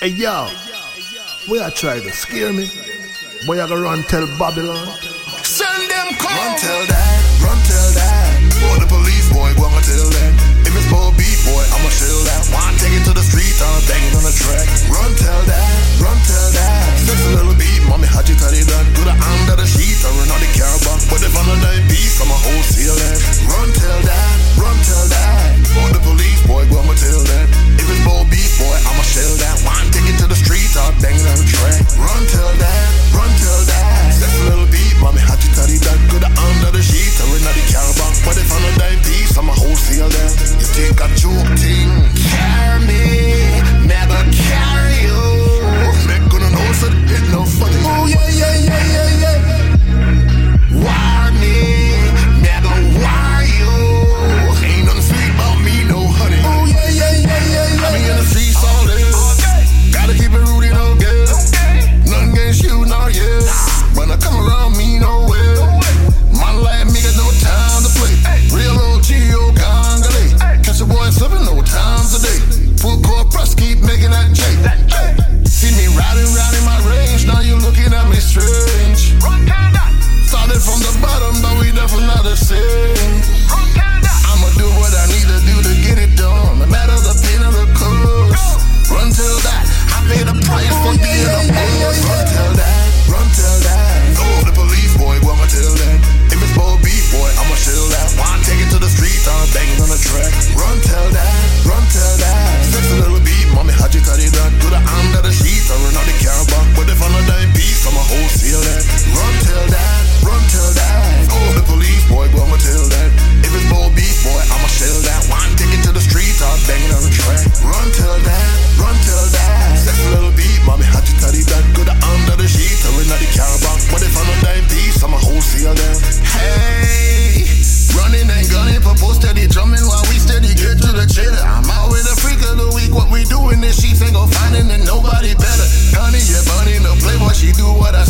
Hey yo, where I try to scare me? Boy, I go run tell Babylon. Send them call. Run tell that, run tell that. Boy, the police boy, go and tell that. If it's for beat boy, I'ma chill that. Why? do what I